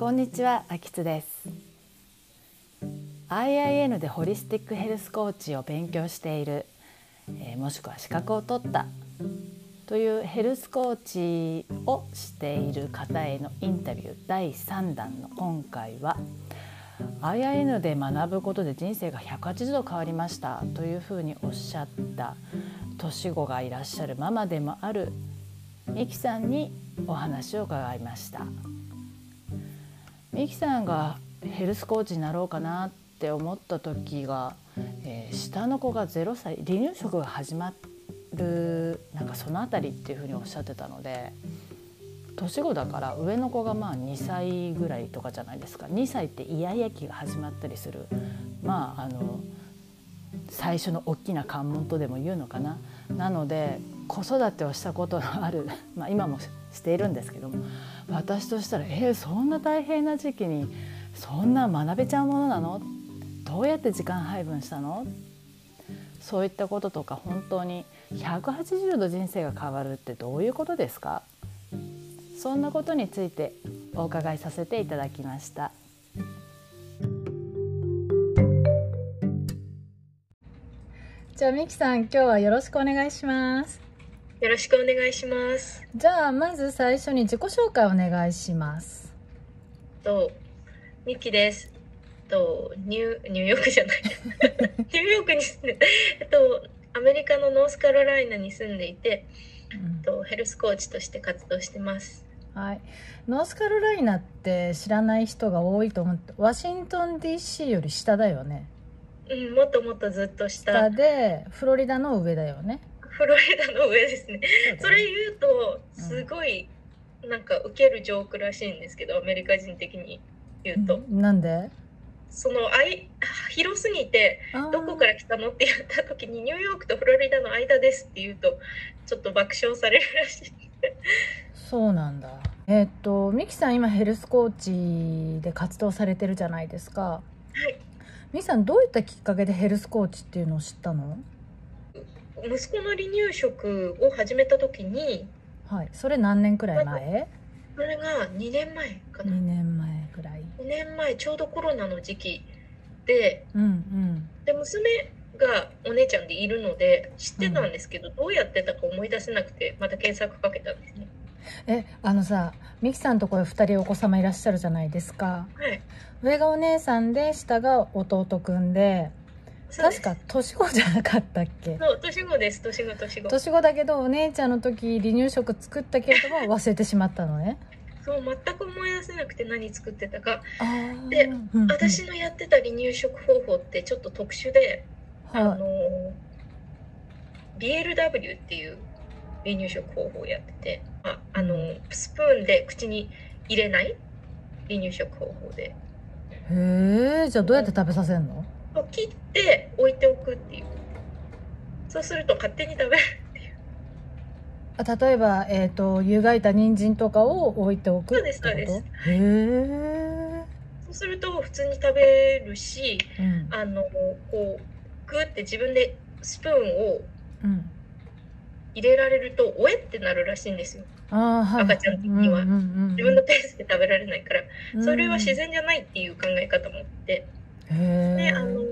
こんにちは、あきつです。IIN でホリスティックヘルスコーチを勉強している、えー、もしくは資格を取ったというヘルスコーチをしている方へのインタビュー第3弾の今回は IIN で学ぶことで人生が180度変わりましたというふうにおっしゃった年子がいらっしゃるママでもあるミキさんにお話を伺いましたミキさんがヘルスコーチになろうかなって思った時が、えー、下の子が0歳離乳食が始まるなんかその辺りっていうふうにおっしゃってたので年子だから上の子がまあ2歳ぐらいとかじゃないですか2歳ってイヤイヤ期が始まったりするまああの最初の大きな関門とでも言うのかな。なので子育てをしたことのある、まあ、今もしているんですけども私としたら「えー、そんな大変な時期にそんな学べちゃうものなの？どうやって時間配分したの?」そういったこととか本当に180度人生が変わるってどういうことですか？そんなことについてお伺いさせていただきました。じゃあミキさん今日はよろしくお願いします。よろしくお願いします。じゃあまず最初に自己紹介お願いします。とミキです。とニュニューヨークじゃない ニューヨークに住んでえっとアメリカのノースカロライナに住んでいて、うん、とヘルスコーチとして活動してます。はい、ノースカロライナって知らない人が多いと思ってワシントン DC より下だよねうんもっともっとずっと下下でフロリダの上だよねフロリダの上ですね。それ言うとすごいなんか受けるジョークらしいんですけど、アメリカ人的に言うと。なんで？そのあい広すぎてどこから来たのって言った時にニューヨークとフロリダの間ですって言うとちょっと爆笑されるらしい。そうなんだ。えー、っとミキさん今ヘルスコーチで活動されてるじゃないですか。はい。ミキさんどういったきっかけでヘルスコーチっていうのを知ったの？息子の離乳食を始めた時にはい。それ何年くらい前？それが2年前かな。2年前ぐらい。2年前ちょうどコロナの時期で、うんうん、で娘がお姉ちゃんでいるので知ってたんですけど、うん、どうやってたか思い出せなくてまた検索かけたんですね。えあのさミキさんところ2人お子様いらっしゃるじゃないですか、はい、上がお姉さんで下が弟くんで確か年子じゃなかったっけ？そう年子です。年子年子。年子だけどお姉ちゃんの時離乳食作ったけれども忘れてしまったのね。そう全く思い出せなくて何作ってたか。で、うんうん、私のやってた離乳食方法ってちょっと特殊で、はい、あの BLW っていう離乳食方法をやっててああのスプーンで口に入れない離乳食方法で。へえじゃあどうやって食べさせるの？を切って置いておくっていう。そうすると勝手に食べるっていう。あ例えば、えーと、湯がいた人参とかを置いておくそうですそうです。へえそうすると普通に食べるし、うん、あのこうグーって自分でスプーンを入れられると、おえってなるらしいんですよ。あ、はい、赤ちゃん的には、自分のペースで食べられないから、それは自然じゃないっていう考え方もあって。であの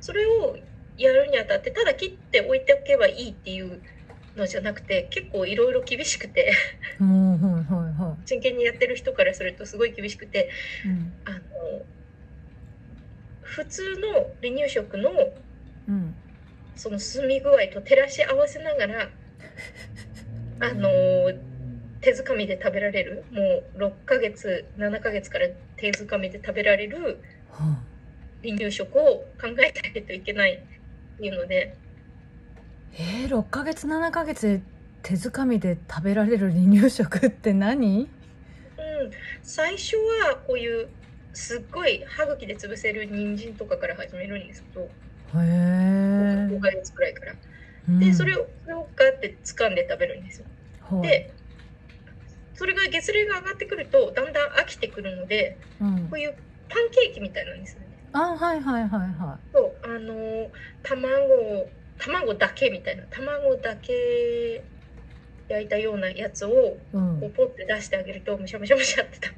それをやるにあたってただ切って置いておけばいいっていうのじゃなくて結構いろいろ厳しくて。真剣にやってる人からするとすごい厳しくて、うん、あの普通の離乳食の、うん、その進み具合と照らし合わせながらあの手づかみで食べられるもう6ヶ月7ヶ月から手づかみで食べられる、離乳食を考えないといけないっていうので。えー、6ヶ月7ヶ月で手づかみで食べられる離乳食って何？うん。最初はこういうすっごい歯茎で潰せる人参とかから始めるんですけど。へえ5ヶ月くらいから、うん、でそれをそれをガッて掴んで食べるんですよ。でそれが月齢が上がってくるとだんだん飽きてくるので、うん、こういうパンケーキみたいなんですよねあはいはいはいはい。そうあの卵卵だけみたいな。卵だけ焼いたようなやつを、こうポッて出してあげるとむしゃむしゃむしゃって食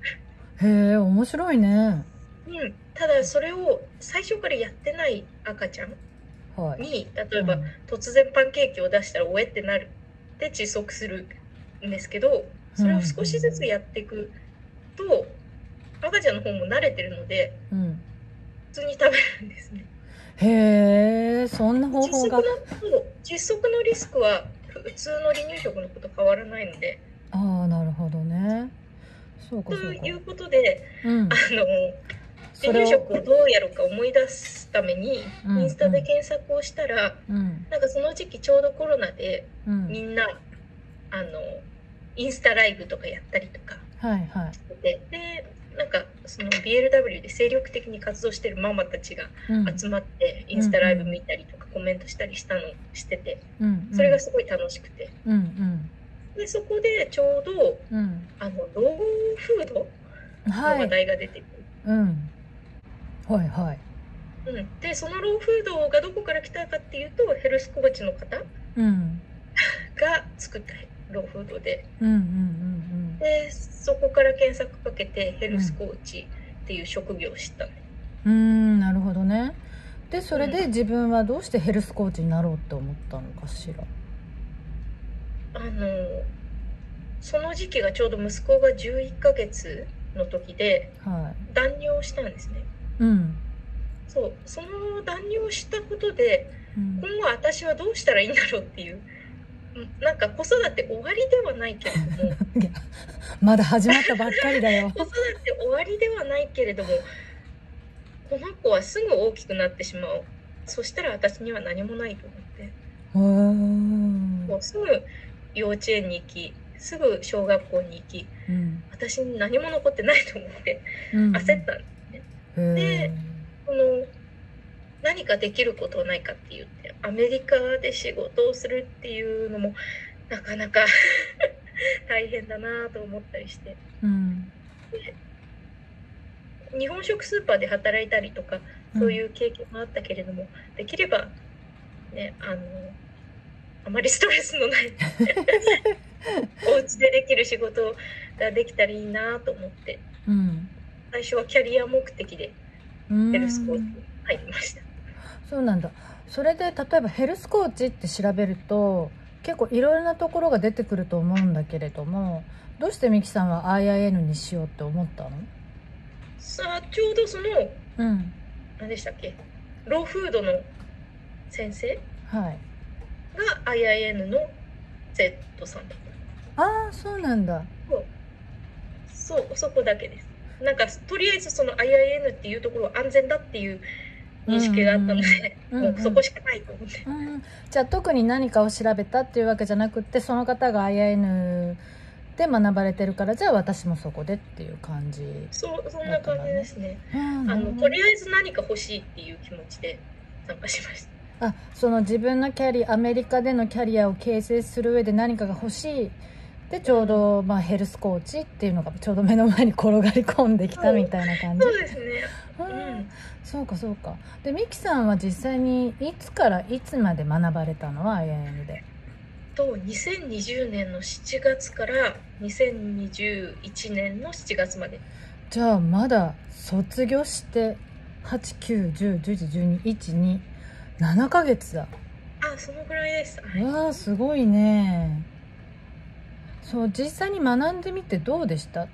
べる。へえ面白いね。うん。ただそれを最初からやってない赤ちゃんに、はい、例えば、うん、突然パンケーキを出したらおえってなる。で窒息するんですけどそれを少しずつやっていくと、赤ちゃんの方も慣れてるので、うん、普通に食べるんですね。へえそんな方法が。窒息のリスクは普通の離乳食のこと変わらないので。ああなるほどね。そうかということで、うん、あの離乳食をどうやるか思い出すために、インスタで検索をしたら、うん、なんかその時期ちょうどコロナで、うん、みんなあのインスタライブとかやったりとかはいはい、でなんかその BLW で精力的に活動してるママたちが集まって、インスタライブ見たりとかコメントしたりしたのしてて、それがすごい楽しくて、でそこでちょうど、うん、あのローフードの話題が出てくる。はいはい。うん、でそのローフードがどこから来たかっていうとヘルスコーチの方、うん、が作ったローフードで、うんうんうんうん、でそこから検索かけてヘルスコーチっていう職業を知ったうん、なるほどね。でそれで自分はどうしてヘルスコーチになろうって思ったのかしら？あのその時期がちょうど息子が11ヶ月の時で、はい、断尿したんですね。うん、そうその断尿したことで、うん、今後私はどうしたらいいんだろうっていうなんか子育て終わりではないけれども。まだ始まったばっかりだよ。子育て終わりではないけれどもこの子はすぐ大きくなってしまう。そしたら私には何もないと思って。もうすぐ幼稚園に行きすぐ小学校に行き、うん、私に何も残ってないと思って焦ったんですね。うん、でこの何かできることはないかって言ってアメリカで仕事をするっていうのもなかなか 大変だなと思ったりして、うん、日本食スーパーで働いたりとかそういう経験もあったけれども、うん、できればねあのあまりストレスのない お家でできる仕事ができたらいいなと思って、うん、最初はキャリア目的でヘルスコーチに入りました。そうなんだ。それで例えばヘルスコーチって調べると結構いろいろなところが出てくると思うんだけれどもどうしてミキさんは IIN にしようって思ったの？さあちょうどその、うん、何でしたっけ？ローフードの先生、はい、が IIN の Z さんだった。ああそうなんだ。そう。そこだけです。なんかとりあえずその IIN っていうところは安全だっていう認識があったので、うんうん、もうそこしかないと思って、うん。うん、じゃあ特に何かを調べたっていうわけじゃなくてその方が IIN で学ばれてるからじゃあ私もそこでっていう感じ、ね、そうそんな感じですね、あのとりあえず何か欲しいっていう気持ちで参加しました。あその自分のキャリアアメリカでのキャリアを形成する上で何かが欲しいでちょうど、まあ、ヘルスコーチっていうのがちょうど目の前に転がり込んできたみたいな感じ。そうですね、うん、そうかそうか。でミキさんは実際にいつからいつまで学ばれたの？は IIM で。と2020年の7月から2021年の7月まで。じゃあまだ卒業して8910111217ヶ月だ。あそのぐらいです。わあすごいね。そう実際に学んでみてどうでした？う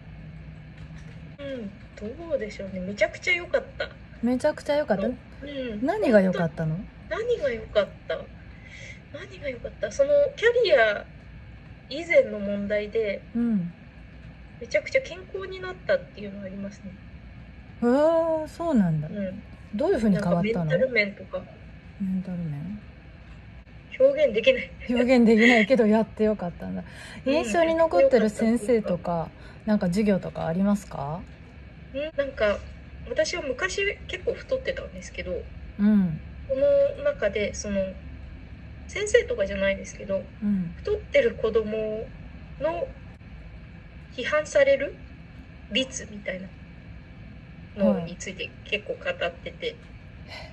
んどうでしょうね。めちゃくちゃ良かっためちゃくちゃ良かった、うん、何が良かったの？何が良かった？何が良かった？そのキャリア以前の問題で、うん、めちゃくちゃ健康になったっていうのがありますね。ああそうなんだ、うん、どういうふうに変わったの？メンタル面とか。メンタル面？表現できない。表現できないけどやってよかったんだ。印象に残ってる先生とかなんか授業とかありますか？んなんか私は昔結構太ってたんですけど、うん、この中でその先生とかじゃないですけど、うん、太ってる子供の批判される率みたいなのについて結構語ってて、はい、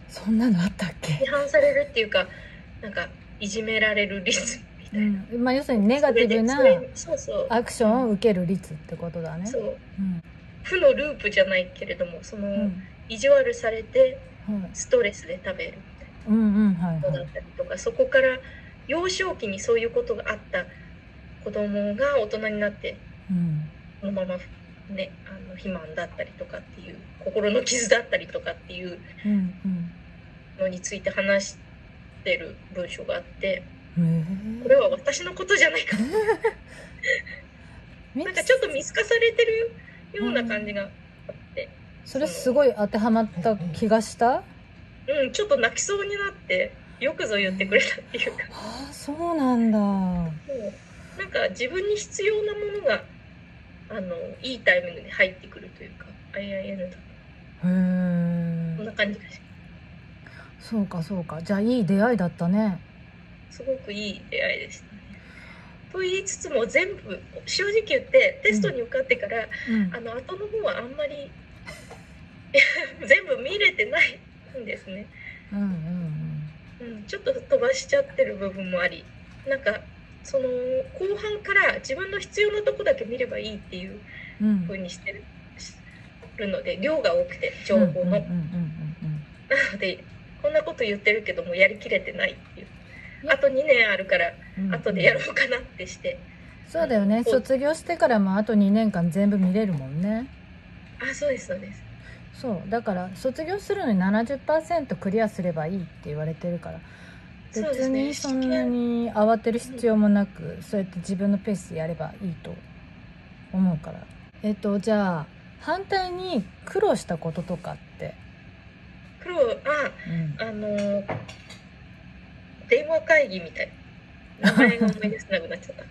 そんなのあったっけ？批判されるっていうかなんかいじめられる率みたいな、うん、まあ、要するにネガティブなアクションを受ける率ってことだね。そう、うん、負のループじゃないけれどもその、うん、意地悪されてストレスで食べる。みたいなことだったりとか、そこから幼少期にそういうことがあった子供が大人になって、うん、そのままねあの肥満だったりとかっていう心の傷だったりとかっていうのについて話してる文章があって、これは私のことじゃないか なんかちょっと見透かされてるような感じがあって、それすごい当てはまった気がした？うんちょっと泣きそうになってよくぞ言ってくれたっていうか。ああそうなんだ。なんか自分に必要なものがあのいいタイミングで入ってくるというか IIN だと。へえそんな感じがしそうかそうか。じゃあいい出会いだったね。すごくいい出会いでした。ねと言いつつも全部正直言ってテストに受かってから、うん、あの後の方はあんまり 全部見れてないんですね、うんうんうん。うん、ちょっと飛ばしちゃってる部分もあり。なんかその後半から自分の必要なとこだけ見ればいいっていうふうにしてる,、るので量が多くて情報の。なのでこんなこと言ってるけどもやりきれてないっていう。あと2年あるから後でやろうかなってして。そうだよね。卒業してからもあと2年間全部見れるもんね。あそうですそうです。そう。だから卒業するのに70%クリアすればいいって言われてるから。別にそんなに慌てる必要もなくそうやって自分のペースでやればいいと思うから。えっとじゃあ反対に苦労したこととかって？苦労あ、うん、あの電話会議みたいな名前が思い出せなくなっちゃった。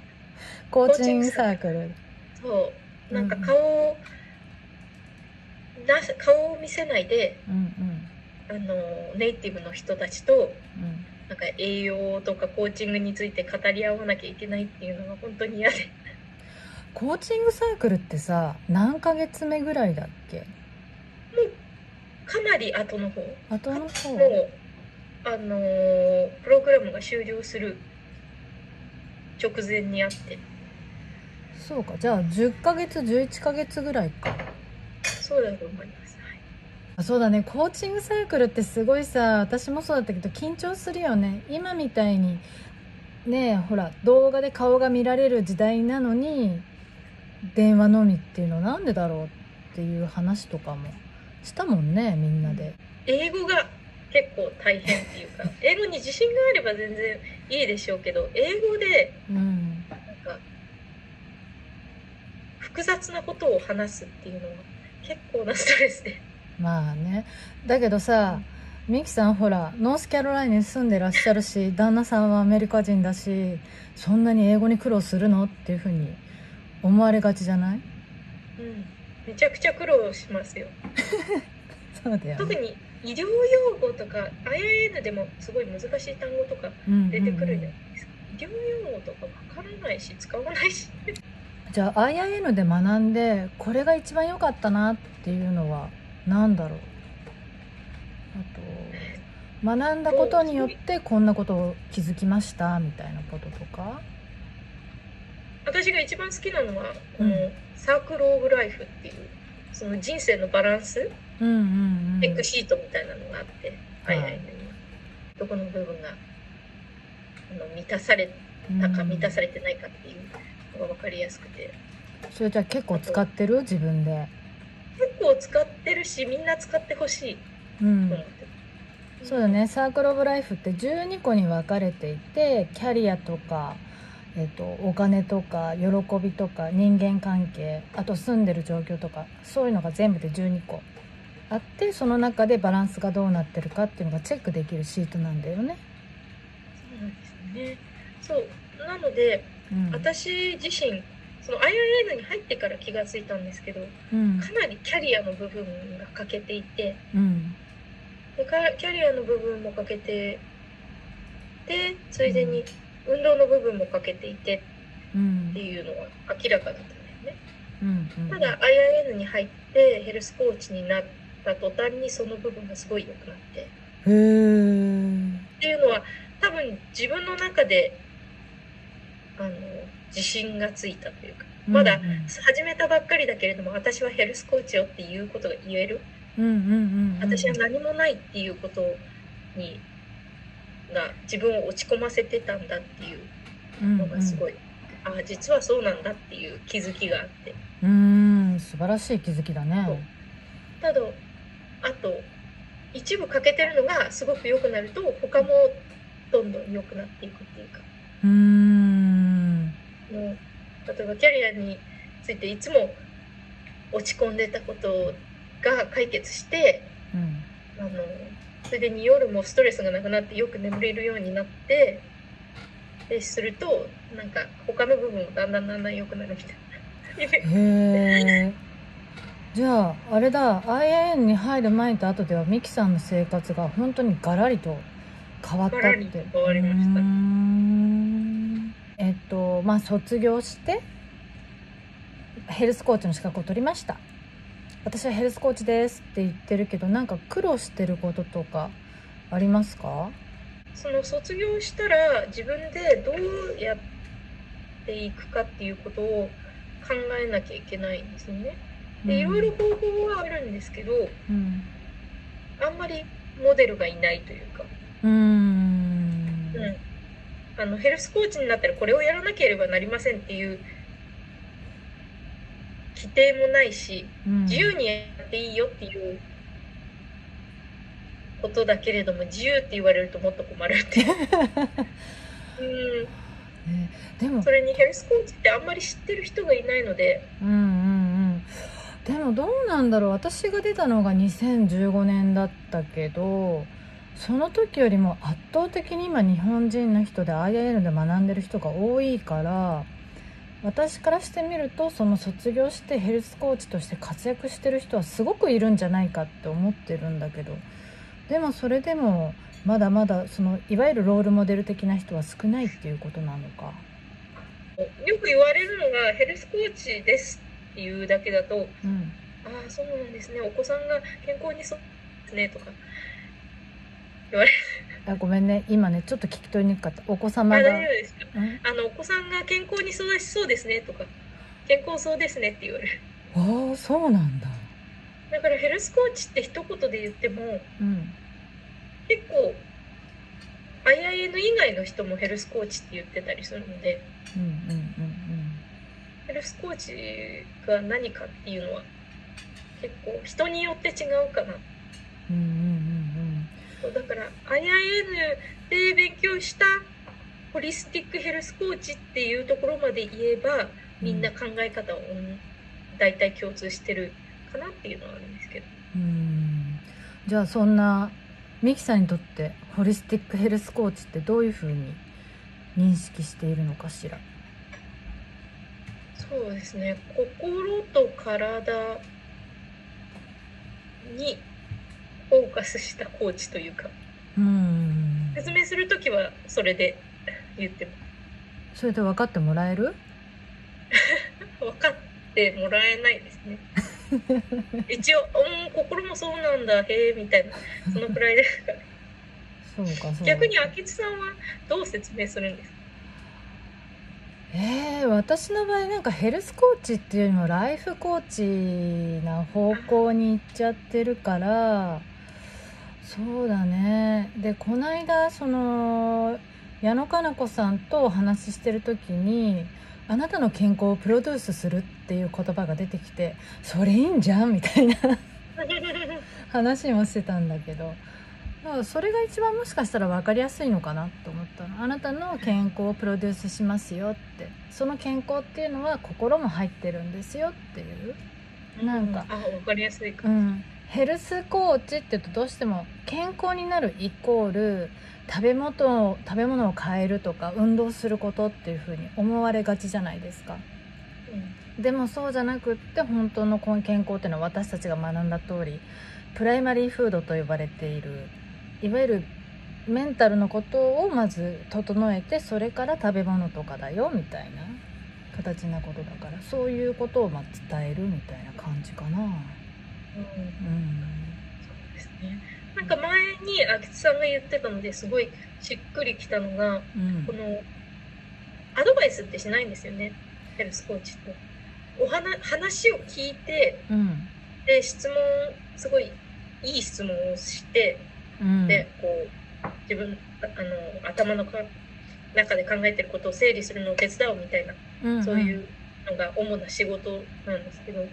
コーチングサークル。そう。なんか顔を、うん、顔を見せないで、うんうん、あのネイティブの人たちと、うん。なんか栄養とかコーチングについて語り合わなきゃいけないっていうのが本当に嫌で。コーチングサークルってさ何ヶ月目ぐらいだっけ？もうかなり後の方。後の方。もうあのー、プログラムが終了する直前にあって。そうか。じゃあ10ヶ月11ヶ月ぐらいか。そうだと思います。そうだね。コーチングサークルってすごいさ私もそうだったけど緊張するよね。今みたいにねほら動画で顔が見られる時代なのに電話のみっていうのなんでだろうっていう話とかもしたもんねみんなで。英語が結構大変っていうか。英語に自信があれば全然いいでしょうけど英語でなんか複雑なことを話すっていうのは結構なストレスで。まあね。だけどさミキさんほらノースキャロライナに住んでらっしゃるし旦那さんはアメリカ人だしそんなに英語に苦労するのっていうふうに思われがちじゃない？うん。めちゃくちゃ苦労しますよ。そうだよ、ね、特に医療用語とか IIN でもすごい難しい単語とか出てくるじゃないですか、うんうんうん、医療用語とかわからないし使わないし。じゃあ IIN で学んでこれが一番良かったなっていうのはなんだろう？あと学んだことによってこんなことを気づきました？みたいなこととか？私が一番好きなのはこのサークル・オブ・ライフっていうその人生のバランス、うんうんうん、エクシートみたいなのがあって、はい。はいはい、どこの部分があの満たされたか満たされてないかっていうのが分かりやすくて。それじゃあ結構使ってる？自分で。結構使ってるしみんな使ってほしい、うん、そうだね。サークル・オブ・ライフって12個に分かれていてキャリアとか、えっと、お金とか喜びとか人間関係あと住んでる状況とかそういうのが全部で12個あってその中でバランスがどうなってるかっていうのがチェックできるシートなんだよね。そうなんですね。そうなので、うん、私自身その IIN に入ってから気が付いたんですけど、うん、かなりキャリアの部分が欠けていて、うん、でキャリアの部分も欠けてでついでに運動の部分も欠けていてっていうのは明らかだったんだよね。うんうん、ただ IIN に入ってヘルスコーチになった途端にその部分がすごい良くなって。っていうのは多分自分の中であの自信がついたというか。まだ始めたばっかりだけれども、私はヘルスコーチよっていうことが言える、うんうんうん、私は何もないっていうことにが自分を落ち込ませてたんだっていうのがすごい、うん。うん、あ実はそうなんだっていう気づきがあって。うん素晴らしい気づきだね。ただあと一部欠けてるのがすごく良くなると他もどんどん良くなっていくっていうかうんもう例えばキャリアについていつも落ち込んでたことが解決して、うん、あのそれでに夜もストレスがなくなってよく眠れるようになってでするとなんか他の部分もだんだんだんだん良くなるみたいな。へえ。じゃああれだ IIN に入る前と後ではミキさんの生活が本当にガラリと変わったって。変わりました。えっとまあ卒業してヘルスコーチの資格を取りました私はヘルスコーチですって言ってるけどなんか苦労してることとかありますか？その卒業したら自分でどうやっていくかっていうことを考えなきゃいけないんですよね。でいろいろ方法はあるんですけど、うん、あんまりモデルがいないというか。うん。うん。あのヘルスコーチになったらこれをやらなければなりませんっていう規定もないし、うん、自由にやっていいよっていうことだけれども自由って言われるともっと困るっていう。うん。でも。それにヘルスコーチってあんまり知ってる人がいないので。うんうんうんでもどうなんだろう私が出たのが2015年だったけどその時よりも圧倒的に今日本人の人で IIL で学んでる人が多いから私からしてみるとその卒業してヘルスコーチとして活躍してる人はすごくいるんじゃないかって思ってるんだけどでもそれでもまだまだそのいわゆるロールモデル的な人は少ないっていうことなのか？よく言われるのがヘルスコーチですっていうだけだと、うん、ああそうなんですね。お子さんが健康にそうですねとか。言われるあごめんね。今ねちょっと聞き取りにくかった。お子様が。あ大丈夫ですか、あのお子さんが健康に育ちそうですねとか。健康そうですねって言われる。ああそうなんだ。だからヘルスコーチって一言で言っても、うん、結構 IIN 以外の人もヘルスコーチって言ってたりするので、うんうんうんうん、ヘルスコーチが何かっていうのは結構人によって違うかな。うんうんうん、だから IIN で勉強したホリスティックヘルスコーチっていうところまで言えばみんな考え方を大体共通してるかなっていうのはあるんですけど。うんじゃあそんなミキさんにとってホリスティックヘルスコーチってどういうふうに認識しているのかしら？そうですね。心と体にフォーカスしたコーチというか。うん。説明する時はそれで 言ってもそれで分かってもらえる？分かってもらえないですね。一応「うん心もそうなんだへえ」みたいな。そのくらいで。すかねそうかそうか。逆に明智さんはどう説明するんですか？えー、私の場合なんかヘルスコーチっていうよりもライフコーチな方向に行っちゃってるからそうだね。でこの間その矢野かな子さんとお話ししてる時にあなたの健康をプロデュースするっていう言葉が出てきてそれいいんじゃんみたいな 話もしてたんだけど。だからそれが一番もしかしたら分かりやすいのかなと思ったのあなたの健康をプロデュースしますよってその健康っていうのは心も入ってるんですよっていうなんか、うん、あ分かりやすいか、うん、ヘルスコーチって言うとどうしても健康になるイコール食べ物を食べ物を変えるとか運動することっていうふうに思われがちじゃないですか、うん、でもそうじゃなくって本当の健康っていうのは私たちが学んだ通りプライマリーフードと呼ばれているいわゆるメンタルのことをまず整えてそれから食べ物とかだよみたいな形なことだからそういうことをま伝えるみたいな感じかな。うん、うん、そうですね。なんか前に秋津さんが言ってたのですごいしっくりきたのが、うん、このアドバイスってしないんですよねヘルスコーチって。お話話を聞いて、うん、で質問すごいいい質問をして、うん、でこう自分あの頭の中で考えてることを整理するのを手伝うみたいな、うんうん、そういうのが主な仕事なんですけど、うん、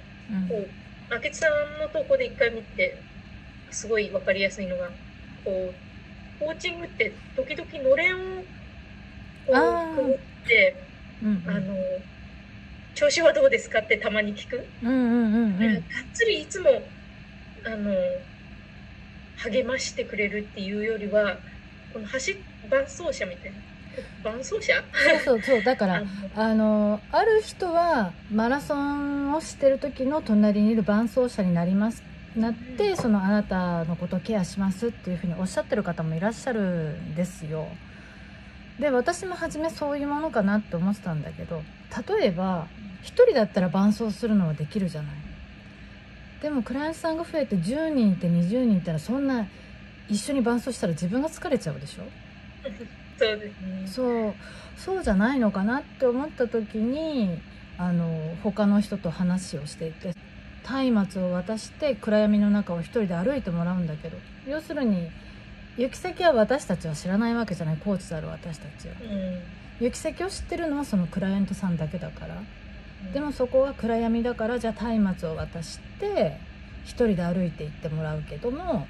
こう明智さんの投稿で一回見てすごい分かりやすいのがこうコーチングって時々のれんをこうくぐって、うんうん、あの調子はどうですかってたまに聞く。うんうんうんうん、がっつりいつもあの励ましてくれるっていうよりはこの走伴走者みたいな。伴走者？そうそうそう。だからあのある人はマラソンをしてる時の隣にいる伴走者になりますなって、うん、そのあなたのことをケアしますっていうふうにおっしゃってる方もいらっしゃるんですよ。で私も初めそういうものかなって思ってたんだけど例えば1人だったら伴走するのはできるじゃないでもクライアントさんが増えて10人いて20人いたらそんな一緒に伴走したら自分が疲れちゃうでしょ？そうですね。そう。そうじゃないのかなって思った時にあの他の人と話をしていて松明を渡して暗闇の中を一人で歩いてもらうんだけど要するに行き先は私たちは知らないわけじゃないコーチである私たちは、うん、行き先を知ってるのはそのクライアントさんだけだから、うん、でもそこは暗闇だからじゃあ松明を渡して一人で歩いて行ってもらうけども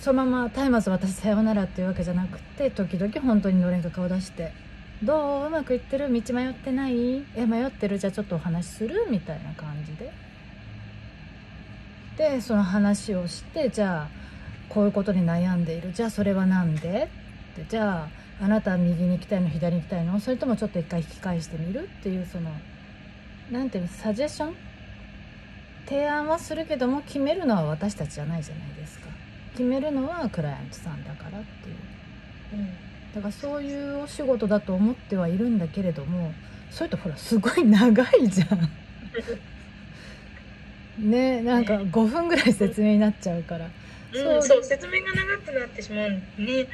そのまま松明渡してさようならっていうわけじゃなくて時々本当にのれんが顔出して「どう？うまくいってる？道迷ってない？え迷ってる？じゃあちょっとお話しする?」みたいな感じで。でその話をしてじゃあこういうことに悩んでいるじゃあそれは何で？ってじゃああなたは右に行きたいの？左に行きたいの？それともちょっと一回引き返してみる？っていうその何ていうのサジェッション？提案はするけども決めるのは私たちじゃないじゃないですか。決めるのはクライアントさんだからっていう、うん、だからそういうお仕事だと思ってはいるんだけれどもそれとほらすごい長いじゃん。ねなんか5分ぐらい説明になっちゃうから、うん、そう説明が長くなってしまうんね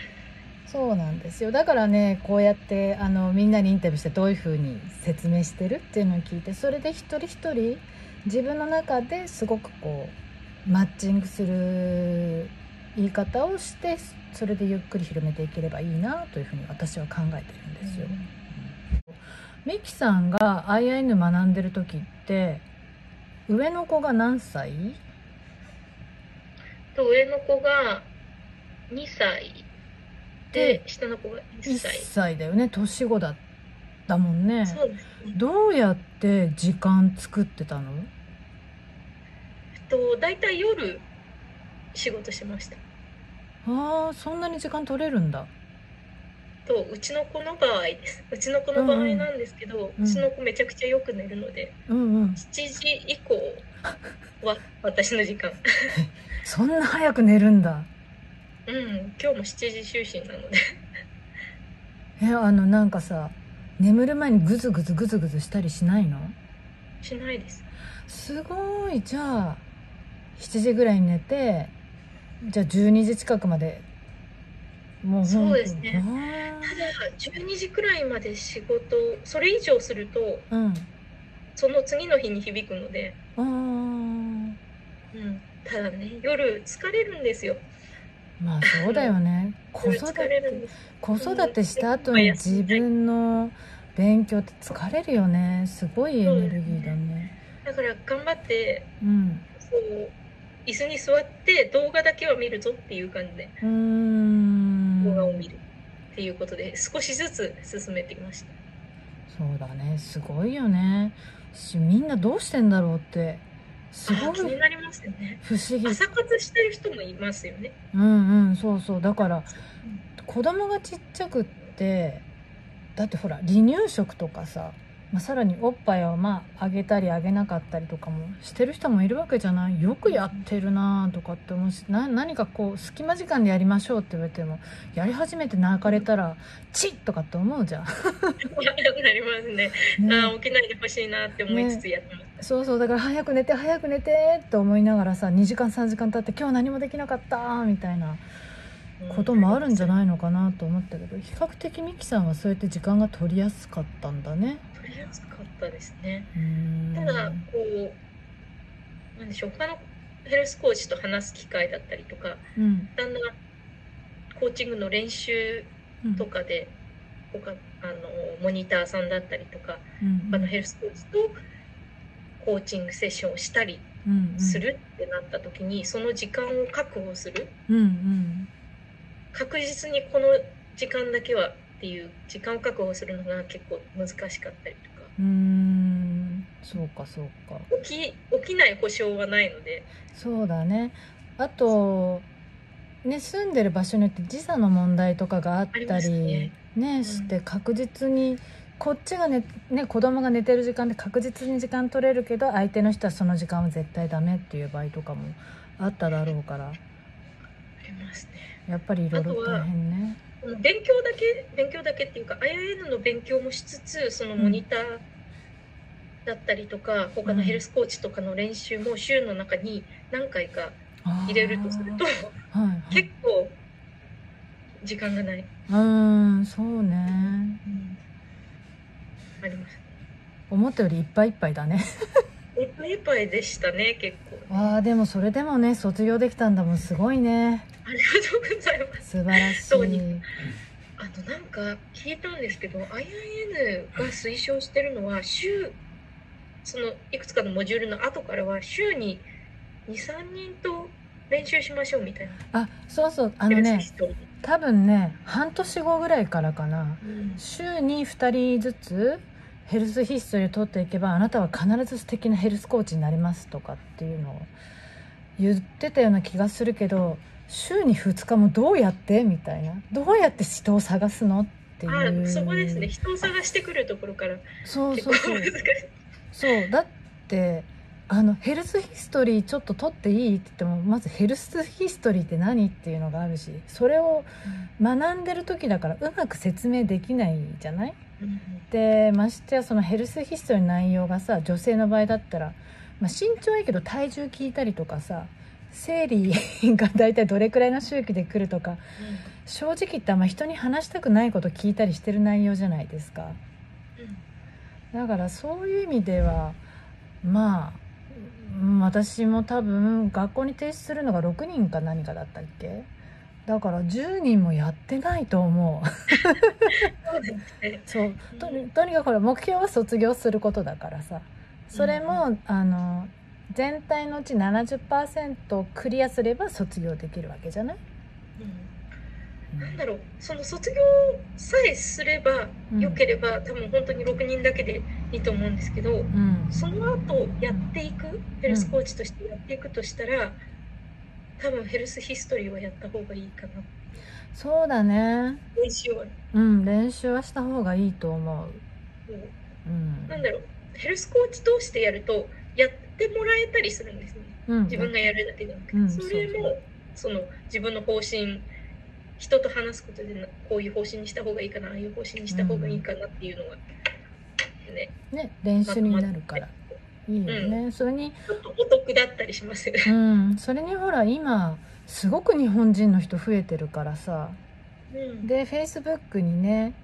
そうなんですよ。だからねこうやってあのみんなにインタビューしてどういうふうに説明してるっていうのを聞いてそれで一人一人自分の中ですごくこうマッチングする言い方をしてそれでゆっくり広めていければいいなというふうに私は考えてるんですよ。うん、ミキさんが IIN 学んでる時って上の子が何歳？と上の子が2歳で下の子が1歳 ,1 歳だよね。年子だったもんね。そうです、ね、どうやって時間作ってたの？えっと大体夜仕事しました。ああそんなに時間取れるんだ。とうちの子の場合です。うちの子の場合なんですけど、うん、うちの子めちゃくちゃよく寝るので、うんうん、7時以降は私の時間。そんな早く寝るんだうん今日も7時就寝なので。えあのなんかさ眠る前にグズグズグズグズしたりしないの？しないです。すごい。じゃあ7時ぐらいに寝てじゃあ12時近くまでもうそうですね。ただ12時くらいまで仕事それ以上すると、うん、その次の日に響くので、うん、ただね夜疲れるんですよまあそうだよね。子育て子育てした後に自分の勉強って疲れるよね。すごいエネルギーだね。だから頑張って、うん、そう椅子に座って動画だけは見るぞっていう感じで動画を見るっていうことで少しずつ進めてきました。そうだね。すごいよね。みんなどうしてんだろうってすごい。気になりますよね。不思議。朝活してる人もいますよね。うんうんそうそう。だから、子供がちっちゃくってだってほら離乳食とかさまあ、さらにおっぱいをまああげたりあげなかったりとかもしてる人もいるわけじゃない。よくやってるなとかって思うしな何かこう隙間時間でやりましょうって言われてもやり始めて泣かれたらチッとかって思うじゃん。なりますね。ね。あ起きないでほしいなって思いつつやってます、ね、そうそうだから早く寝て早く寝てって思いながらさ2時間3時間経って今日何もできなかったみたいなこともあるんじゃないのかなと思ったけど比較的ミキさんはそうやって時間が取りやすかったんだね。取りやすかったですね。ただこうなんでしょう他のヘルスコーチと話す機会だったりとか、うん、だんだんコーチングの練習とかで、うん、他あのモニターさんだったりとか、うん、他のヘルスコーチとコーチングセッションをしたりするってなった時に、その時間を確保する、うんうん、確実にこの時間だけはっていう時間を確保するのが結構難しかったりとか。うん。そうかそうか。起き起きない保証はないので。そうだね。あとね住んでる場所によって時差の問題とかがあったりね、ね、して確実にこっちがねね子供が寝てる時間で確実に時間取れるけど相手の人はその時間は絶対ダメっていう場合とかもあっただろうから。ありますね。やっぱりいろいろ大変ね。勉強だけ勉強だけっていうか IIN の勉強もしつつそのモニターだったりとか、うん、他のヘルスコーチとかの練習も週の中に何回か入れるとすると、はいはい、結構時間がない。うんそうね、うんあります。思ったよりいっぱいいっぱいだね。いっぱいいっぱいでしたね結構。ああでもそれでもね卒業できたんだもんすごいね。ありがとうございます。素晴らしい。あのなんか聞いたんですけど IIN が推奨してるのは週そのいくつかのモジュールの後からは週に23人と練習しましょうみたいな。あそうそうあのね多分ね半年後ぐらいからかな、うん、週に2人ずつヘルスヒストリーを取っていけばあなたは必ず素敵なヘルスコーチになりますとかっていうのを言ってたような気がするけど週に2日もどうやってみたいな。どうやって人を探すのっていう。あそこですね。人を探してくるところから。そうそうそう。そう。だってあのヘルスヒストリーちょっと取っていいって言ってもまずヘルスヒストリーって何っていうのがあるしそれを学んでる時だからうまく説明できないじゃない、うん、でましてやそのヘルスヒストリーの内容がさ女性の場合だったら、まあ、身長はいいけど体重聞いたりとかさ生理が大体どれくらいの周期で来るとか、うん、正直言ってあんま人に話したくないこと聞いたりしてる内容じゃないですか、うん、だからそういう意味ではまあ私も多分学校に提出するのが6人か何かだったっけ？だから10人もやってないと思う。そうととにかくこれ目標は卒業することだからさ。それも、うん、あの全体のうち70%クリアすれば卒業できるわけじゃない、うん、なんだろう。その卒業さえすればよければ、うん、多分本当に6人だけでいいと思うんですけど、うん、その後やっていくヘルスコーチとしてやっていくとしたら、多分ヘルスヒストリーはやった方がいいかな。そうだね。練習は。うん練習はした方がいいと思う、うん、なんだろうヘルスコーチ通してやるとやってもらえたりするんですね、うん、自分がやるだけじゃなくて、うん、それもその自分の方針人と話すことでこういう方針にした方がいいかなああいう方針にした方がいいかなっていうのがね,、ね練習になるから、いいよね、うん、それにお得だったりしますうん。それにほら今すごく日本人の人増えてるからさ、うん、でフェイスブックにね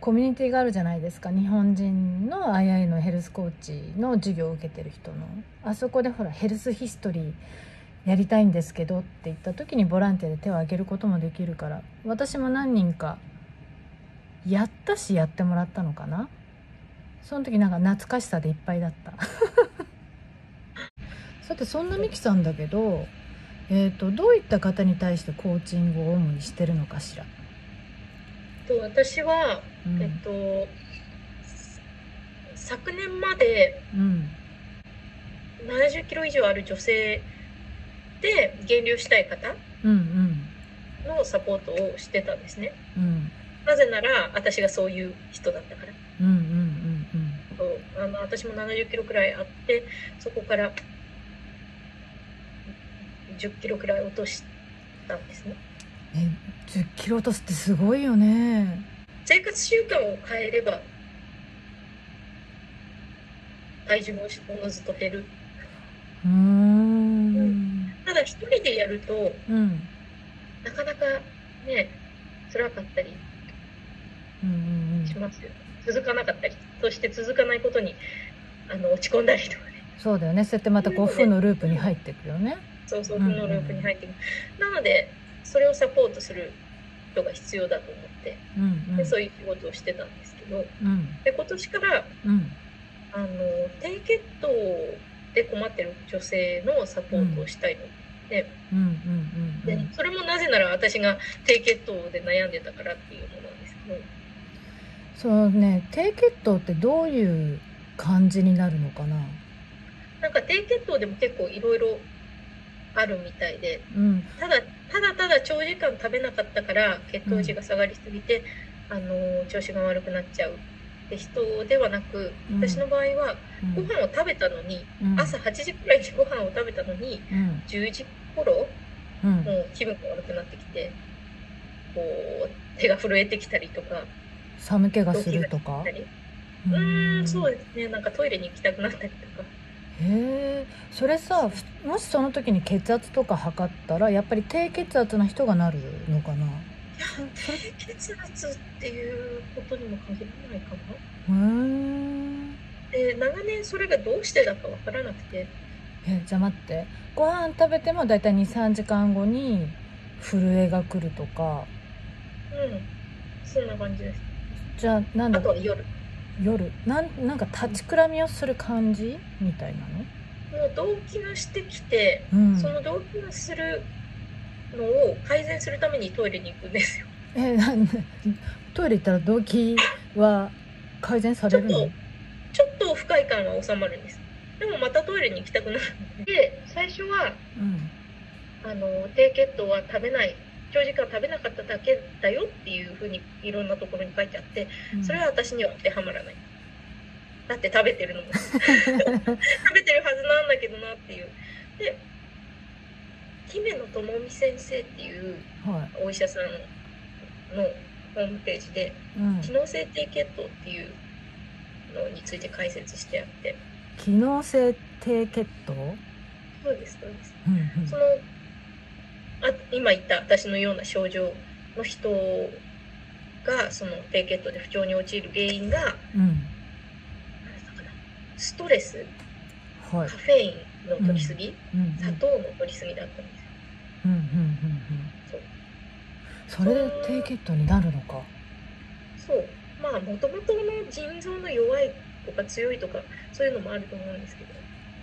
コミュニティがあるじゃないですか日本人の II のヘルスコーチの授業を受けてる人の。あそこでほらヘルスヒストリーやりたいんですけどって言った時にボランティアで手を挙げることもできるから私も何人かやったしやってもらったのかなその時なんか懐かしさでいっぱいだった。さてそんなミキさんだけど、えーと、どういった方に対してコーチングを主にしてるのかしら？と私は、うん、えっと昨年まで、うん、70キロ以上ある女性で減量したい方のサポートをしてたんですね、うん、なぜなら私がそういう人だったから。うんうん、あの私も70キロくらいあってそこから10キロくらい落としたんですね。ね10キロ落とすってすごいよね。生活習慣を変えれば体重もおのずと減る。うん、ただ一人でやると、うん、なかなかね辛かったりしますよ、続かなかったりそして続かないことにあの落ち込んだりとかね。そうだよね。そうやってまたこう負のループに入っていくよね。そうそう負のループに入っていく、なのでそれをサポートする人が必要だと思って、うんうん、でそういう仕事をしてたんですけど、うん、で今年から、うん、あの低血糖で困ってる女性のサポートをしたいので,、でそれもなぜなら私が低血糖で悩んでたからっていうのなんですけどそうね低血糖ってどういう感じになるのかな？なんか低血糖でも結構いろいろあるみたいで、うん、ただただただ長時間食べなかったから血糖値が下がりすぎて、うん、あの調子が悪くなっちゃうって人ではなく、うん、私の場合はご飯を食べたのに、朝8時くらいにご飯を食べたのに、うん、10時頃、もう気分が悪くなってきてこう手が震えてきたりとか寒気がするとか？うん。そうですね。なんかトイレに行きたくなったりとか。へえそれさもしその時に血圧とか測ったらやっぱり低血圧な人がなるのかな？低血圧っていうことにも限らないかな。うん。で長年それがどうしてだか分からなくて。えじゃあ待って。ご飯食べても大体23時間後に震えが来るとか。うん。そんな感じですじゃあなんだあとは夜。夜。なんなんか立ちくらみをする感じみたいなの？もう動悸がしてきて、うん、その動悸がするのを改善するためにトイレに行くんですよ。えなんトイレ行ったら動悸は改善されるの？ちょっと不快感は収まるんです。でもまたトイレに行きたくなる。で最初は、うん、あの低血糖は食べない長時間食べなかっただけだよっていうふうにいろんなところに書いてあって、それは私には当てはまらない。だって食べてるの。も 食べてるはずなんだけどなっていう。で姫野智美先生っていうお医者さんのホームページで、機能性低血糖っていうのについて解説してあって。機能性低血糖？そうですそうです、うんうん、そのあ今言った私のような症状の人がその低血糖で不調に陥る原因が、うん、ストレス、はい、カフェインの取りすぎ、うん。うん。うん、砂糖の取りすぎだったんですうんうんうんうんそう。それで低血糖になるのか。そう。まあもともとの腎臓の弱いとか強いとかそういうのもあると思うんですけど。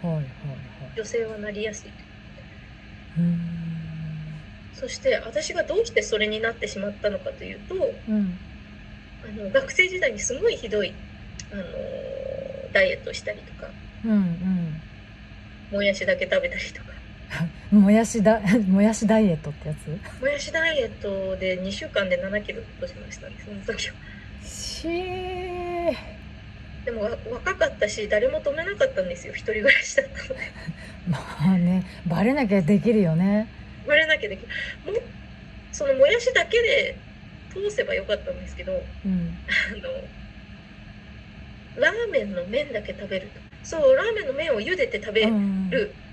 はいはいはい。女性はなりやすい。うんそして私がどうしてそれになってしまったのかというと、うん、あの学生時代にすごいひどいあのダイエットしたりとか、うんうん、もやしだけ食べたりとか。もやしだ もやしダイエットってやつ？もやしダイエットで2週間で7キロ落としましたねその時は。しー。でも若かったし誰も止めなかったんですよ一人暮らしだったので。まあねバレなきゃできるよねバレなきゃできるもそのもやしだけで通せばよかったんですけど、うん、あのラーメンの麺だけ食べると。そうラーメンの麺を茹でて食べる、うん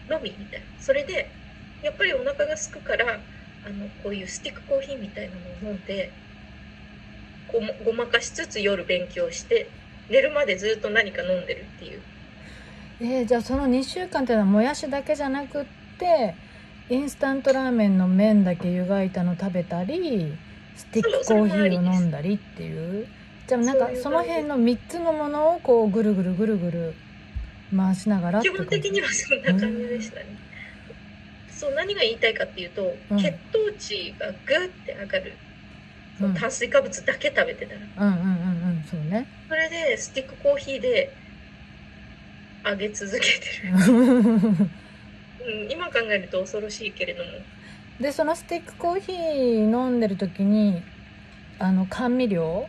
のみみたいな。それでやっぱりお腹がすくからあのこういうスティックコーヒーみたいなのを飲んでごごまかしつつ夜勉強して寝るまでずっと何か飲んでるっていう。えー、じゃあその2週間っていうのはもやしだけじゃなくってインスタントラーメンの麺だけ湯がいたの食べたりスティックコーヒーを飲んだりっていう。じゃあなんかその辺の3つのものをこうぐるぐるぐるぐる回しながら基本的にはそんな感じでしたね、うん、そう何が言いたいかっていうと、うん、血糖値がグッて上がる、うん、炭水化物だけ食べてたら。うんうんうんうんそうね。それでスティックコーヒーで上げ続けてる、うん、今考えると恐ろしいけれども。でそのスティックコーヒー飲んでる時にあの甘味料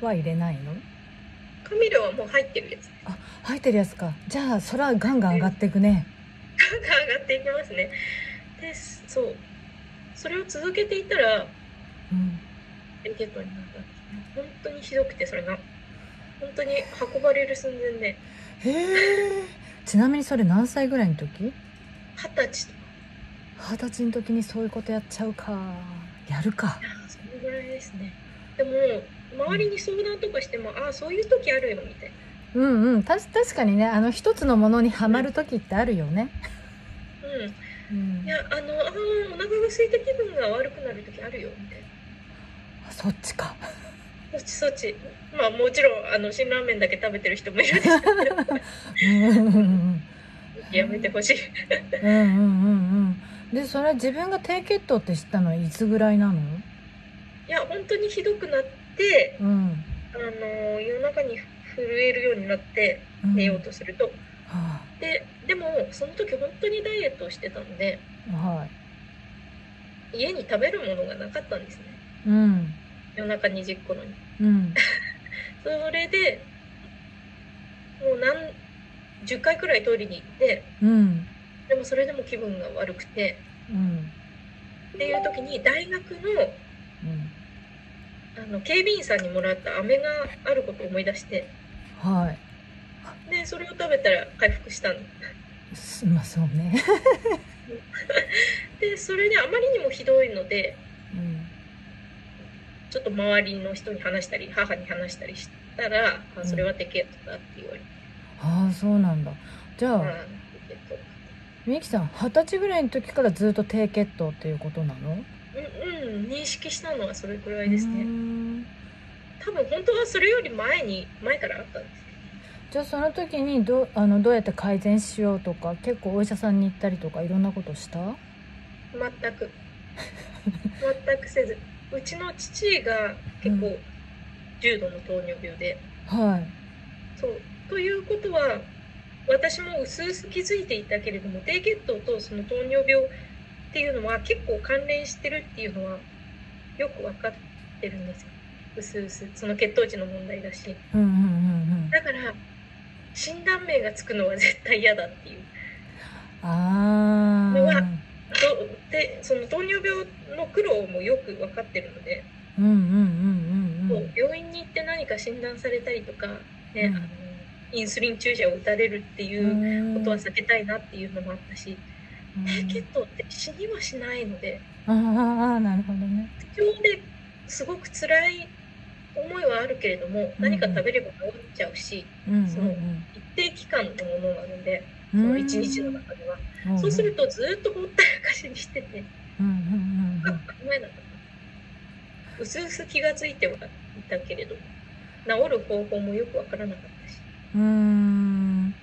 は入れないの？甘味料はもう入ってるやつ。あ入ってるやつか。じゃあそれはガンガン上がっていくね。ガンガン上がっていきますね。でそう。それを続けていたらうん。エケットになった本当にひどくてそれが。本当に運ばれる寸前で。へえちなみにそれ何歳ぐらいの時？二十歳二十歳の時にそういうことやっちゃうか。やるか。そのぐらいですね。でも周りに相談とかしても、ああそういう時あるよみたいな。うんうん。た確かにねあの一つのものにはまる時ってあるよね。うん、うん、いやあのあお腹が空いた気分が悪くなる時あるよみたいな。そっちか。そっちそっち。まあもちろんあの辛ラーメンだけ食べてる人もいるんですけど やめてほしい。うんうんうんうん。でそれ自分が低血糖って知ったのはいつぐらいなの？いや本当にひどくなって、うん、あの夜中に震えるようになって寝ようとすると、うんはあ、ででもその時本当にダイエットをしてたので、はい、家に食べるものがなかったんですね、うん、夜中2時頃に、うん、それでもう何10回くらいトイレに行って、うん、でもそれでも気分が悪くて、うん、っていう時に大学の,、あの警備員さんにもらった飴があることを思い出して、はい、でそれを食べたら回復したの。まあそうね。でそれであまりにもひどいので、うん、ちょっと周りの人に話したり母に話したりしたら、あそれは低血糖だって言われて、ああそうなんだ。じゃあ、みきさん二十歳ぐらいの時からずっと低血糖っていうことなの？うんうん認識したのはそれくらいですね。多分本当はそれより前に前からあったんですじゃあその時にどあのどうやって改善しようとか結構お医者さんに行ったりとかいろんなことした？全く。全くせず。うちの父が結構重度の糖尿病で、うん、はいそう。ということは私も薄々気づいていたけれども低血糖とその糖尿病っていうのは結構関連してるっていうのはよく分かってるんですよ。薄々。その血糖値の問題だし、うんうんうんうん、だから診断名がつくのは絶対嫌だっていう。のはでその糖尿病の苦労もよく分かってるので、病院に行って何か診断されたりとか、ね、うん、あのインスリン注射を打たれるっていうことは避けたいなっていうのもあったし、低血糖って死にはしないのでああなるほどね。不況ですごく辛い思いはあるけれども、何か食べれば治っちゃうし、うんうんうん、その一定期間のものなので、その一日の中では、うんうん、そうするとずっとほったらかしにしてて、うんうんうん、考えなかったうすうす気が付いてはいたけれども治る方法もよくわからなかったし。うん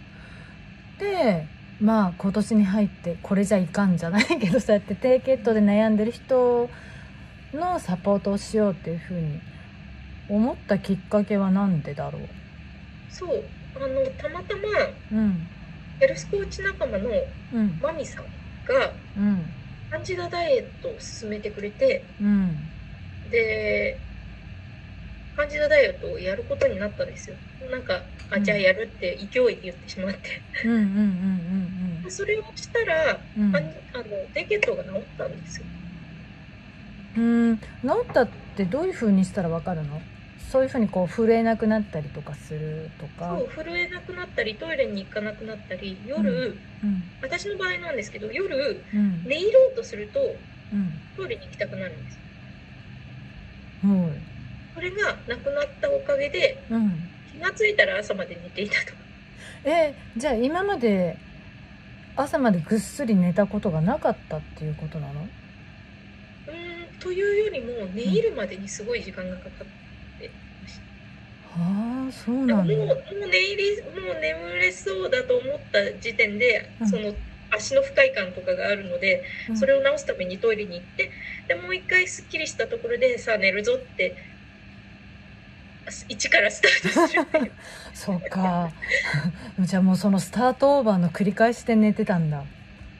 でまあ今年に入ってこれじゃいかんじゃないけどそうやって低血糖で悩んでる人のサポートをしようっていうふうに思ったきっかけは何でだろう？そう。あのたまたま、うん、ヘルスコーチ仲間のマミさんが、うん、カンジダダイエットを勧めてくれて、うん、でカンジダダイエットをやることになったんですよ。なんかあじゃあやるって勢いで言ってしまって。それをしたら、うん、あの低血糖が治ったんですよ。うん。治ったってどういうふうにしたらわかるの？そういうふうにこう震えなくなったりとかするとか。そう震えなくなったりトイレに行かなくなったり夜、うん。うん、私の場合なんですけど夜、うん、寝入ろうとすると、トイレに行きたくなるんです、はいそれがなくなったおかげで、気が付いたら朝まで寝ていたと。えじゃあ今まで朝までぐっすり寝たことがなかったっていうことなの？うんというよりも寝入るまでにすごい時間がかかってああそうなんだ。もうもう寝入りもう眠れそうだと思った時点で、うん、その足の不快感とかがあるので、うん、それを直すためにトイレに行ってでもう一回すっきりしたところでさあ寝るぞって一からスタートするそうか。じゃあもうそのスタートオーバーの繰り返しで寝てたんだ。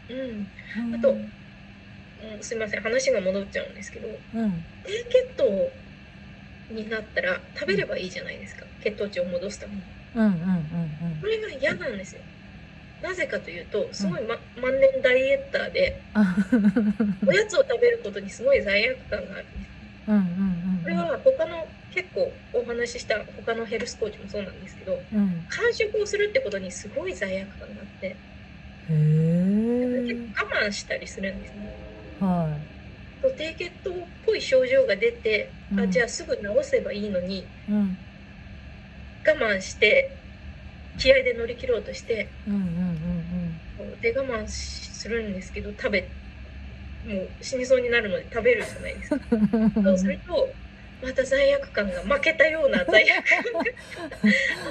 うん。あと、うん、すみません話が戻っちゃうんですけど、うん、低血糖になったら食べればいいじゃないですか、血糖値を戻すために。うんうんうんうん。これが嫌なんですよ。なぜかというとすごい、ま、万年ダイエッターでおやつを食べることにすごい罪悪感があるんです。うんうんうん、これは他の結構お話しした他のヘルスコーチもそうなんですけど、うん、完食をするってことにすごい罪悪感があって我慢したりするんですね。はい、と低血糖っぽい症状が出て、うん、あじゃあすぐ治せばいいのに、うん、我慢して気合で乗り切ろうとして、うんうんうんうん、で我慢するんですけど食べもう死にそうになるので食べるじゃないですか。そうするとまた罪悪感が負けたような罪悪感があ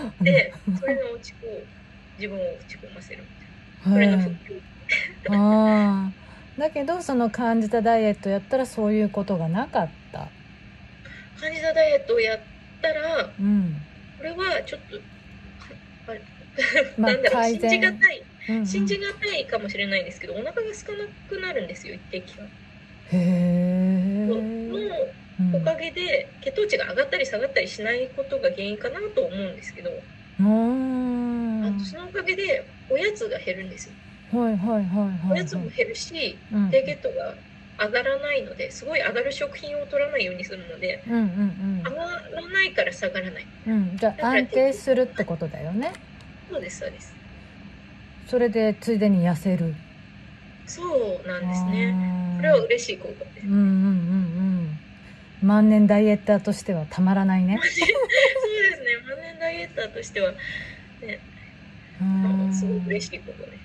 ってそれが落ち込自分を落ち込ませるみたいな。それの復旧あだけどその感じたダイエットやったらそういうことがなかった。感じたダイエットをやったら、うん、これはちょっとまあ、なんだろう。信じがたい、うんうん、信じがたいかもしれないんですけどお腹が少なくなるんですよ一定期間のおかげで血糖値が上がったり下がったりしないことが原因かなと思うんですけど。あとそのおかげでおやつが減るんですよ。はいはいはいはい、おやつも減るし、うん、低血糖が上がらないのですごい上がる食品を取らないようにするので、うんうんうん、上がらないから下がらない、うん、じゃあ安定するってことだよね。そうですそうですそれでついでに痩せる。そうなんですね。これは嬉しい効果です。うんうんうんうん。万年ダイエッターとしてはたまらないね。そうですね。万年ダイエッターとしてはね。すごく嬉しいことね。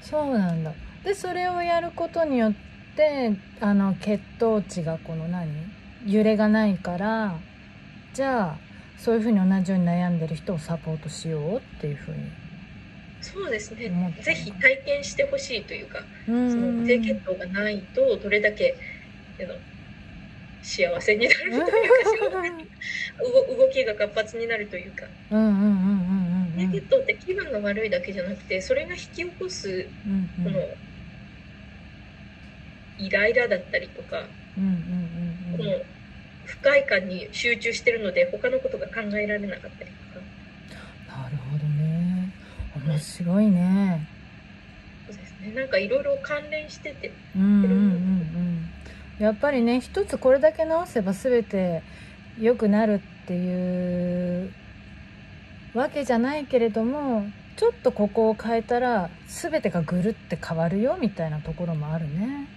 そうなんだ。でそれをやることによってあの血糖値がこの何？揺れがないからじゃあそういうふうに同じように悩んでる人をサポートしようっていうふうにそうですね。ぜひ体験してほしいというかその低血糖がないとどれだけの幸せになるというか 動きが活発になるというか。うんうんうんうん低血糖って気分が悪いだけじゃなくてそれが引き起こすこのイライラだったりとか、この不快感に集中してるので他のことが考えられなかったりとか。面白いね。そうですねなんかいろいろ関連してて。うんうんうんうんやっぱりね一つこれだけ直せば全て良くなるっていうわけじゃないけれどもちょっとここを変えたら全てがぐるって変わるよみたいなところもあるね。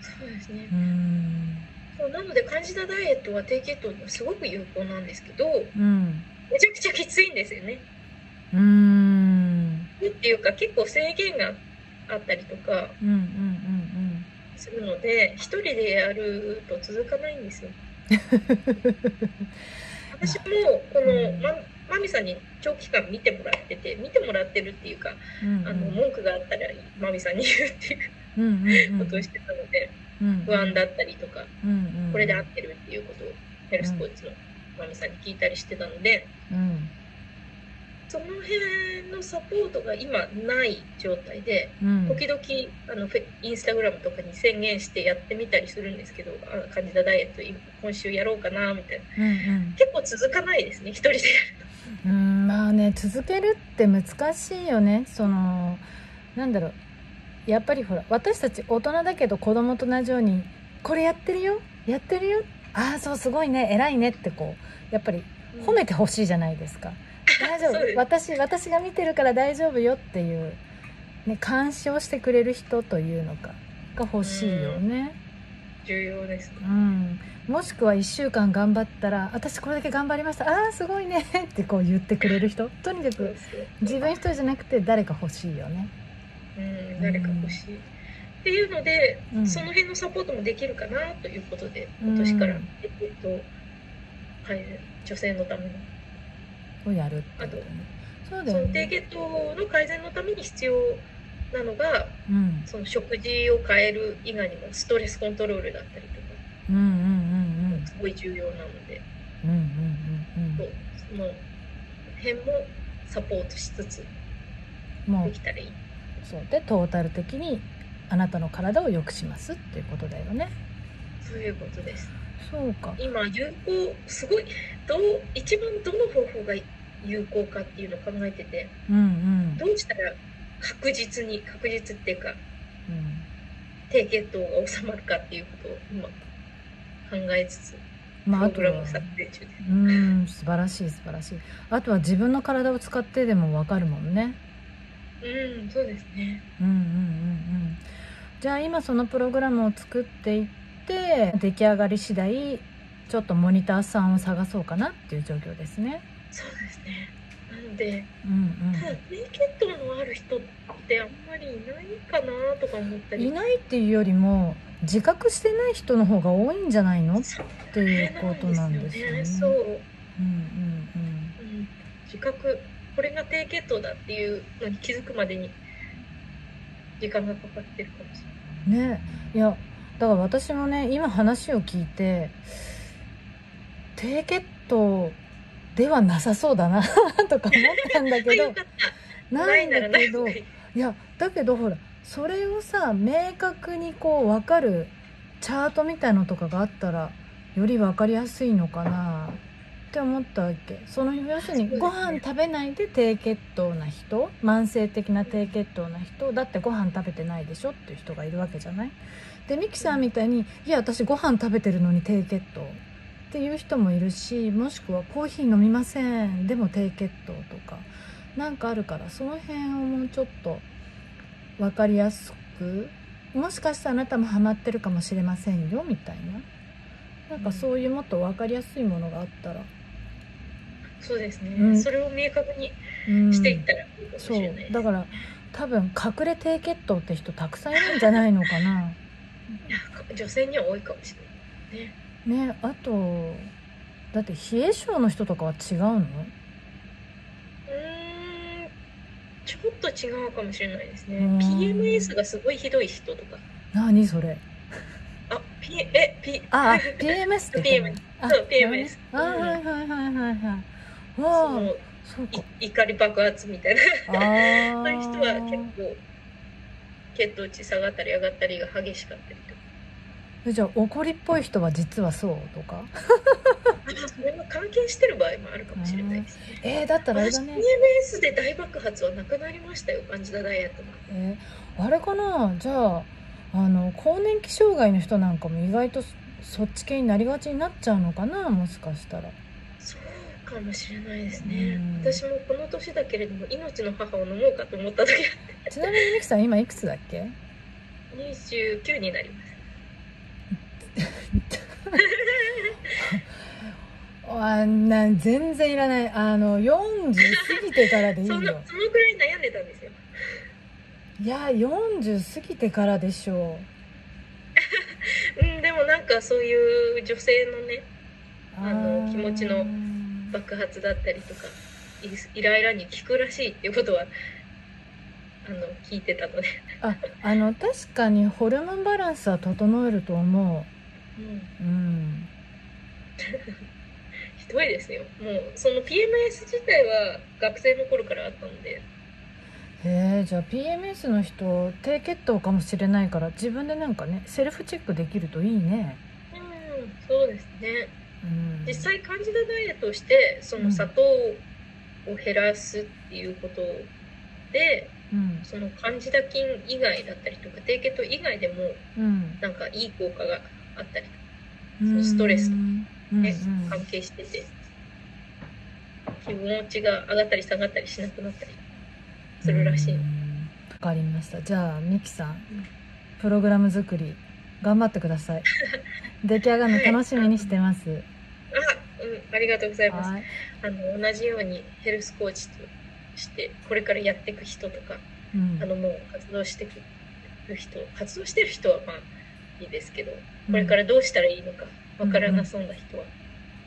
そうですねうんそうなので感じたダイエットは低血糖にはすごく有効なんですけど、うん、めちゃくちゃきついんですよね。うんっていうか結構制限があったりとかするので一人でやると続かないんですよ。私もこの、まマミさんに長期間見てもらってて見てもらってるっていうか、うんうん、あの文句があったらマミさんに言うっていうことをしてたので、うんうん、不安だったりとか、うんうん、これで合ってるっていうことをヘルスコーチのマミさんに聞いたりしてたので、うん、その辺のサポートが今ない状態で、うん、時々あのインスタグラムとかに宣言してやってみたりするんですけどあ感じたダイエット今週やろうかなみたいな、うんうん、結構続かないですね一人で。やると。うんまあね続けるって難しいよね。そのなんだろう。やっぱりほら私たち大人だけど子供と同じようにこれやってるよやってるよ。ああそうすごいね偉いねってこうやっぱり褒めてほしいじゃないですか、大丈夫。私私が見てるから大丈夫よっていう、ね、監視をしてくれる人というのかが欲しいよね。重要です、ね、うん。もしくは1週間頑張ったら私これだけ頑張りました。ああすごいね。ってこう言ってくれる人。とにかく自分一人じゃなくて誰か欲しいよね。うん誰か欲しい、っていうので、うん、その辺のサポートもできるかなということで今年から、うん、えっとはい女性のためにをやるあとそうだよ、ね、その低血糖の改善のために必要なのが、うん、その食事を変える以外にもストレスコントロールだったりとか、うんうんうんうん、すごい重要なので、うんうんうんうん、その辺もサポートしつつできたらいい。そう。でトータル的にあなたの体を良くしますっていうことだよね。そういうことです。そうか。今有効すごいどう一番どの方法が有効かっていうのを考えてて、うんうん、どうしたら確実に確実っていうか、うん、低血糖が収まるかっていうことを今考えつつ。まあ、あとはうん素晴らしい素晴らしいあとは自分の体を使ってでも分かるもんねうん、そうですね。うんうんうんうん。じゃあ今そのプログラムを作っていって出来上がり次第ちょっとモニターさんを探そうかなっていう状況ですね。そうですね。なので、うんうん、ただ低血糖のある人ってあんまりいないかなとか思ったり。いないっていうよりも自覚してない人の方が多いんじゃないの？っていうことなんですよね。そう、うんうん。うん、自覚これが低血糖だっていうのに気づくまでに時間がかかってるかもしれない。ね。いやだから私もね今話を聞いて低血糖ではなさそうだな とか思ったんだけど ないんだけどいやだけどほらそれをさ明確にこう分かるチャートみたいのとかがあったらより分かりやすいのかなって思ったわけ。その要するにご飯食べないで低血糖な人慢性的な低血糖な人だってご飯食べてないでしょっていう人がいるわけじゃない？でミキさんみたいに「いや私ご飯食べてるのに低血糖」っていう人もいるしもしくはコーヒー飲みません。でも低血糖とか。なんかあるからその辺をもうちょっと分かりやすくもしかしたらあなたもハマってるかもしれませんよみたいな。なんかそういうもっと分かりやすいものがあったら、そうですね、うん、それを明確にしていったらいいかもしれない、うだから多分隠れ低血糖って人たくさんいるんじゃないのかな。女性には多いかもしれないねねあとだって冷え性の人とかは違うの？ちょっと違うかもしれないですね。PMS がすごいひどい人とか。何それ？あ、P、え、P、あ、PMS って PMS。そう、PMS。あ、はいはいはいはいはい。わあ、そうか。怒り爆発みたいな。そういう人は結構、血糖値下がったり上がったりが激しかったりとか。じゃあ怒りっぽい人は実はそうとか？それも関係してる場合もあるかもしれないですね。えー、だったらあれだね。PMS で大爆発はなくなりましたよ感じたダイエットも、えー、あれかな？じゃああの更年期障害の人なんかも意外とそっち系になりがちになっちゃうのかな？もしかしたら。そうかもしれないですね、私もこの年だけれども命の母を飲もうかと思った時ちなみにミキさん今いくつだっけ？29になります あんな全然いらない。あの40過ぎてからでいいよ。そのそのくらい悩んでたんですよ。いや40過ぎてからでしょう。うんでもなんかそういう女性のねあの気持ちの爆発だったりとかイライラに効くらしいっていうことはあの聞いてたので。ああの確かにホルモンバランスは整えると思ううん、うん、ひどいですよもうその PMS 自体は学生の頃からあったので。へえじゃあ PMS の人低血糖かもしれないから自分でなんかねセルフチェックできるといいね。うんそうですね、うん、実際感じたダイエットをしてその砂糖を減らすっていうことで、うん、そのカンジダ菌以外だったりとか低血糖以外でも、うん、なんかいい効果があったりそのストレスとね、関係してて。気持ちが上がったり下がったりしなくなったり。するらしい。わかりました。じゃあミキさん。プログラム作り頑張ってください。出来上がるの楽しみにしてます、はい、あ、うん、ありがとうございます、はい、あの同じようにヘルスコーチとしてこれからやっていく人とか、うん、あのもう活動していく人活動してる人はまあいいですけどこれからどうしたらいいのかわからなそうな人は、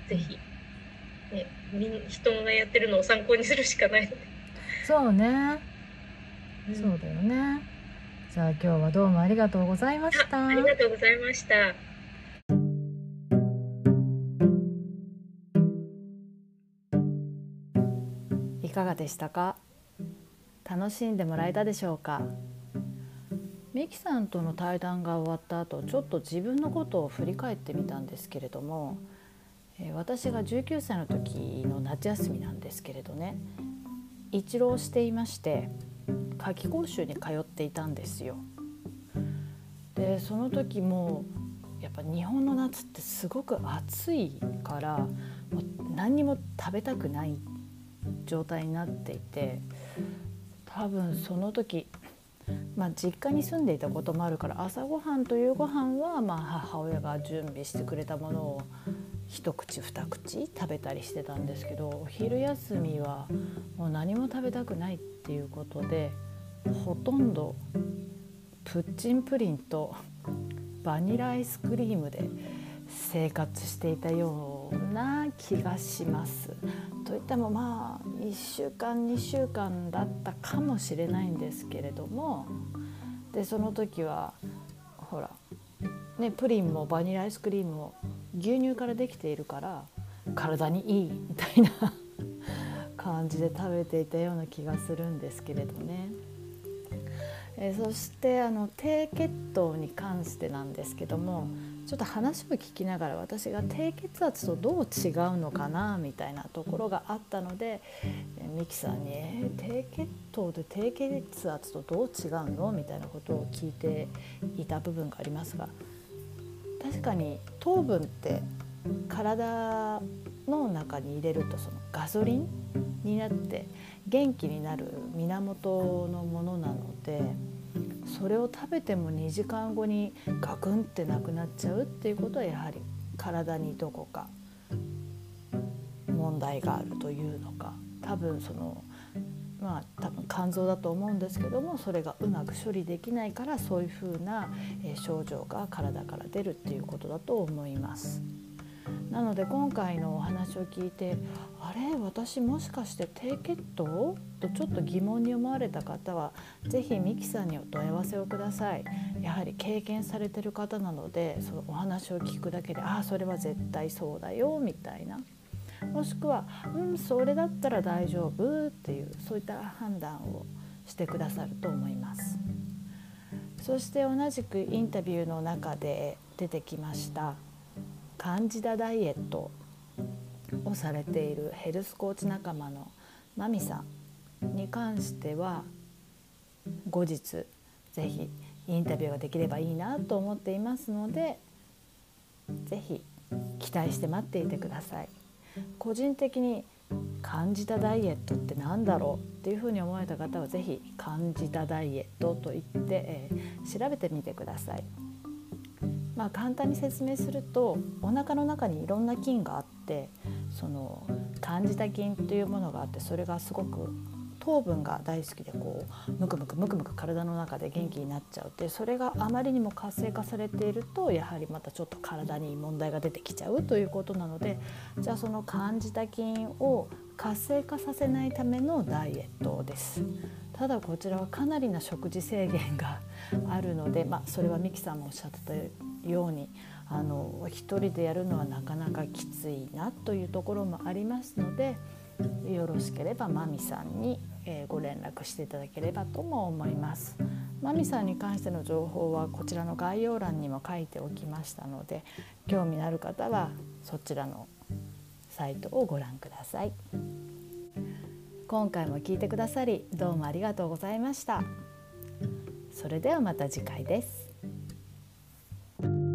ぜひ、ね、人がやってるのを参考にするしかないので。そうね、うん、そうだよね。じゃあ今日はどうもありがとうございました。ありがとうございました。いかがでしたか？楽しんでもらえたでしょうか？ミキさんとの対談が終わった後ちょっと自分のことを振り返ってみたんですけれども、え私が19歳の時の夏休みなんですけれどね一浪していまして夏季講習に通っていたんですよ。でその時もやっぱ日本の夏ってすごく暑いからもう何にも食べたくない状態になっていて多分その時まあ、実家に住んでいたこともあるから朝ごはんと夕ごはんはまあ母親が準備してくれたものを一口二口食べたりしてたんですけどお昼休みはもう何も食べたくないっていうことでほとんどプッチンプリンとバニラアイスクリームで生活していたような気がします。といってもまあ1週間2週間だったかもしれないんですけれどもでその時はほらねプリンもバニラアイスクリームも牛乳からできているから体にいいみたいな感じで食べていたような気がするんですけれどね。えそしてあの低血糖に関してなんですけどもちょっと話を聞きながら私が低血圧とどう違うのかなみたいなところがあったのでミキさんに「え低血糖で低血圧とどう違うの?」みたいなことを聞いていた部分がありますが確かに糖分って体の中に入れるとそのガソリンになって元気になる源のものなのでそれを食べても2時間後にガクンってなくなっちゃうっていうことはやはり体にどこか問題があるというのか多分そのまあ多分肝臓だと思うんですけどもそれがうまく処理できないからそういうふうな症状が体から出るっていうことだと思います。なので今回のお話を聞いてあれ？私もしかして低血糖？とちょっと疑問に思われた方は是非ミキさんにお問い合わせをください。やはり経験されてる方なのでそのお話を聞くだけでああそれは絶対そうだよみたいな。もしくはうんそれだったら大丈夫っていうそういった判断をしてくださると思います。そして同じくインタビューの中で出てきました。カンジダダイエットをされているヘルスコーチ仲間のマミさんに関しては後日是非インタビューができればいいなと思っていますので是非期待して待っていてください。個人的に感じたダイエットって何だろうっていうふうに思われた方は是非感じたダイエットと言って、えー、調べてみてください。まあ、簡単に説明するとお腹の中にいろんな菌があってその感じた菌というものがあってそれがすごく糖分が大好きでこうムクムクムクムク体の中で元気になっちゃうってそれがあまりにも活性化されているとやはりまたちょっと体に問題が出てきちゃうということなのでじゃあその感じた菌を活性化させないためのダイエットです。ただこちらはかなりな食事制限があるので、まあ、それはミキさんもおっしゃってたようにあの一人でやるのはなかなかきついなというところもありますのでよろしければマミさんに、えご連絡していただければとも思います。マミさんに関しての情報はこちらの概要欄にも書いておきましたので興味のある方はそちらのサイトをご覧ください。今回も聞いてくださりどうもありがとうございました。それではまた次回です。Thank you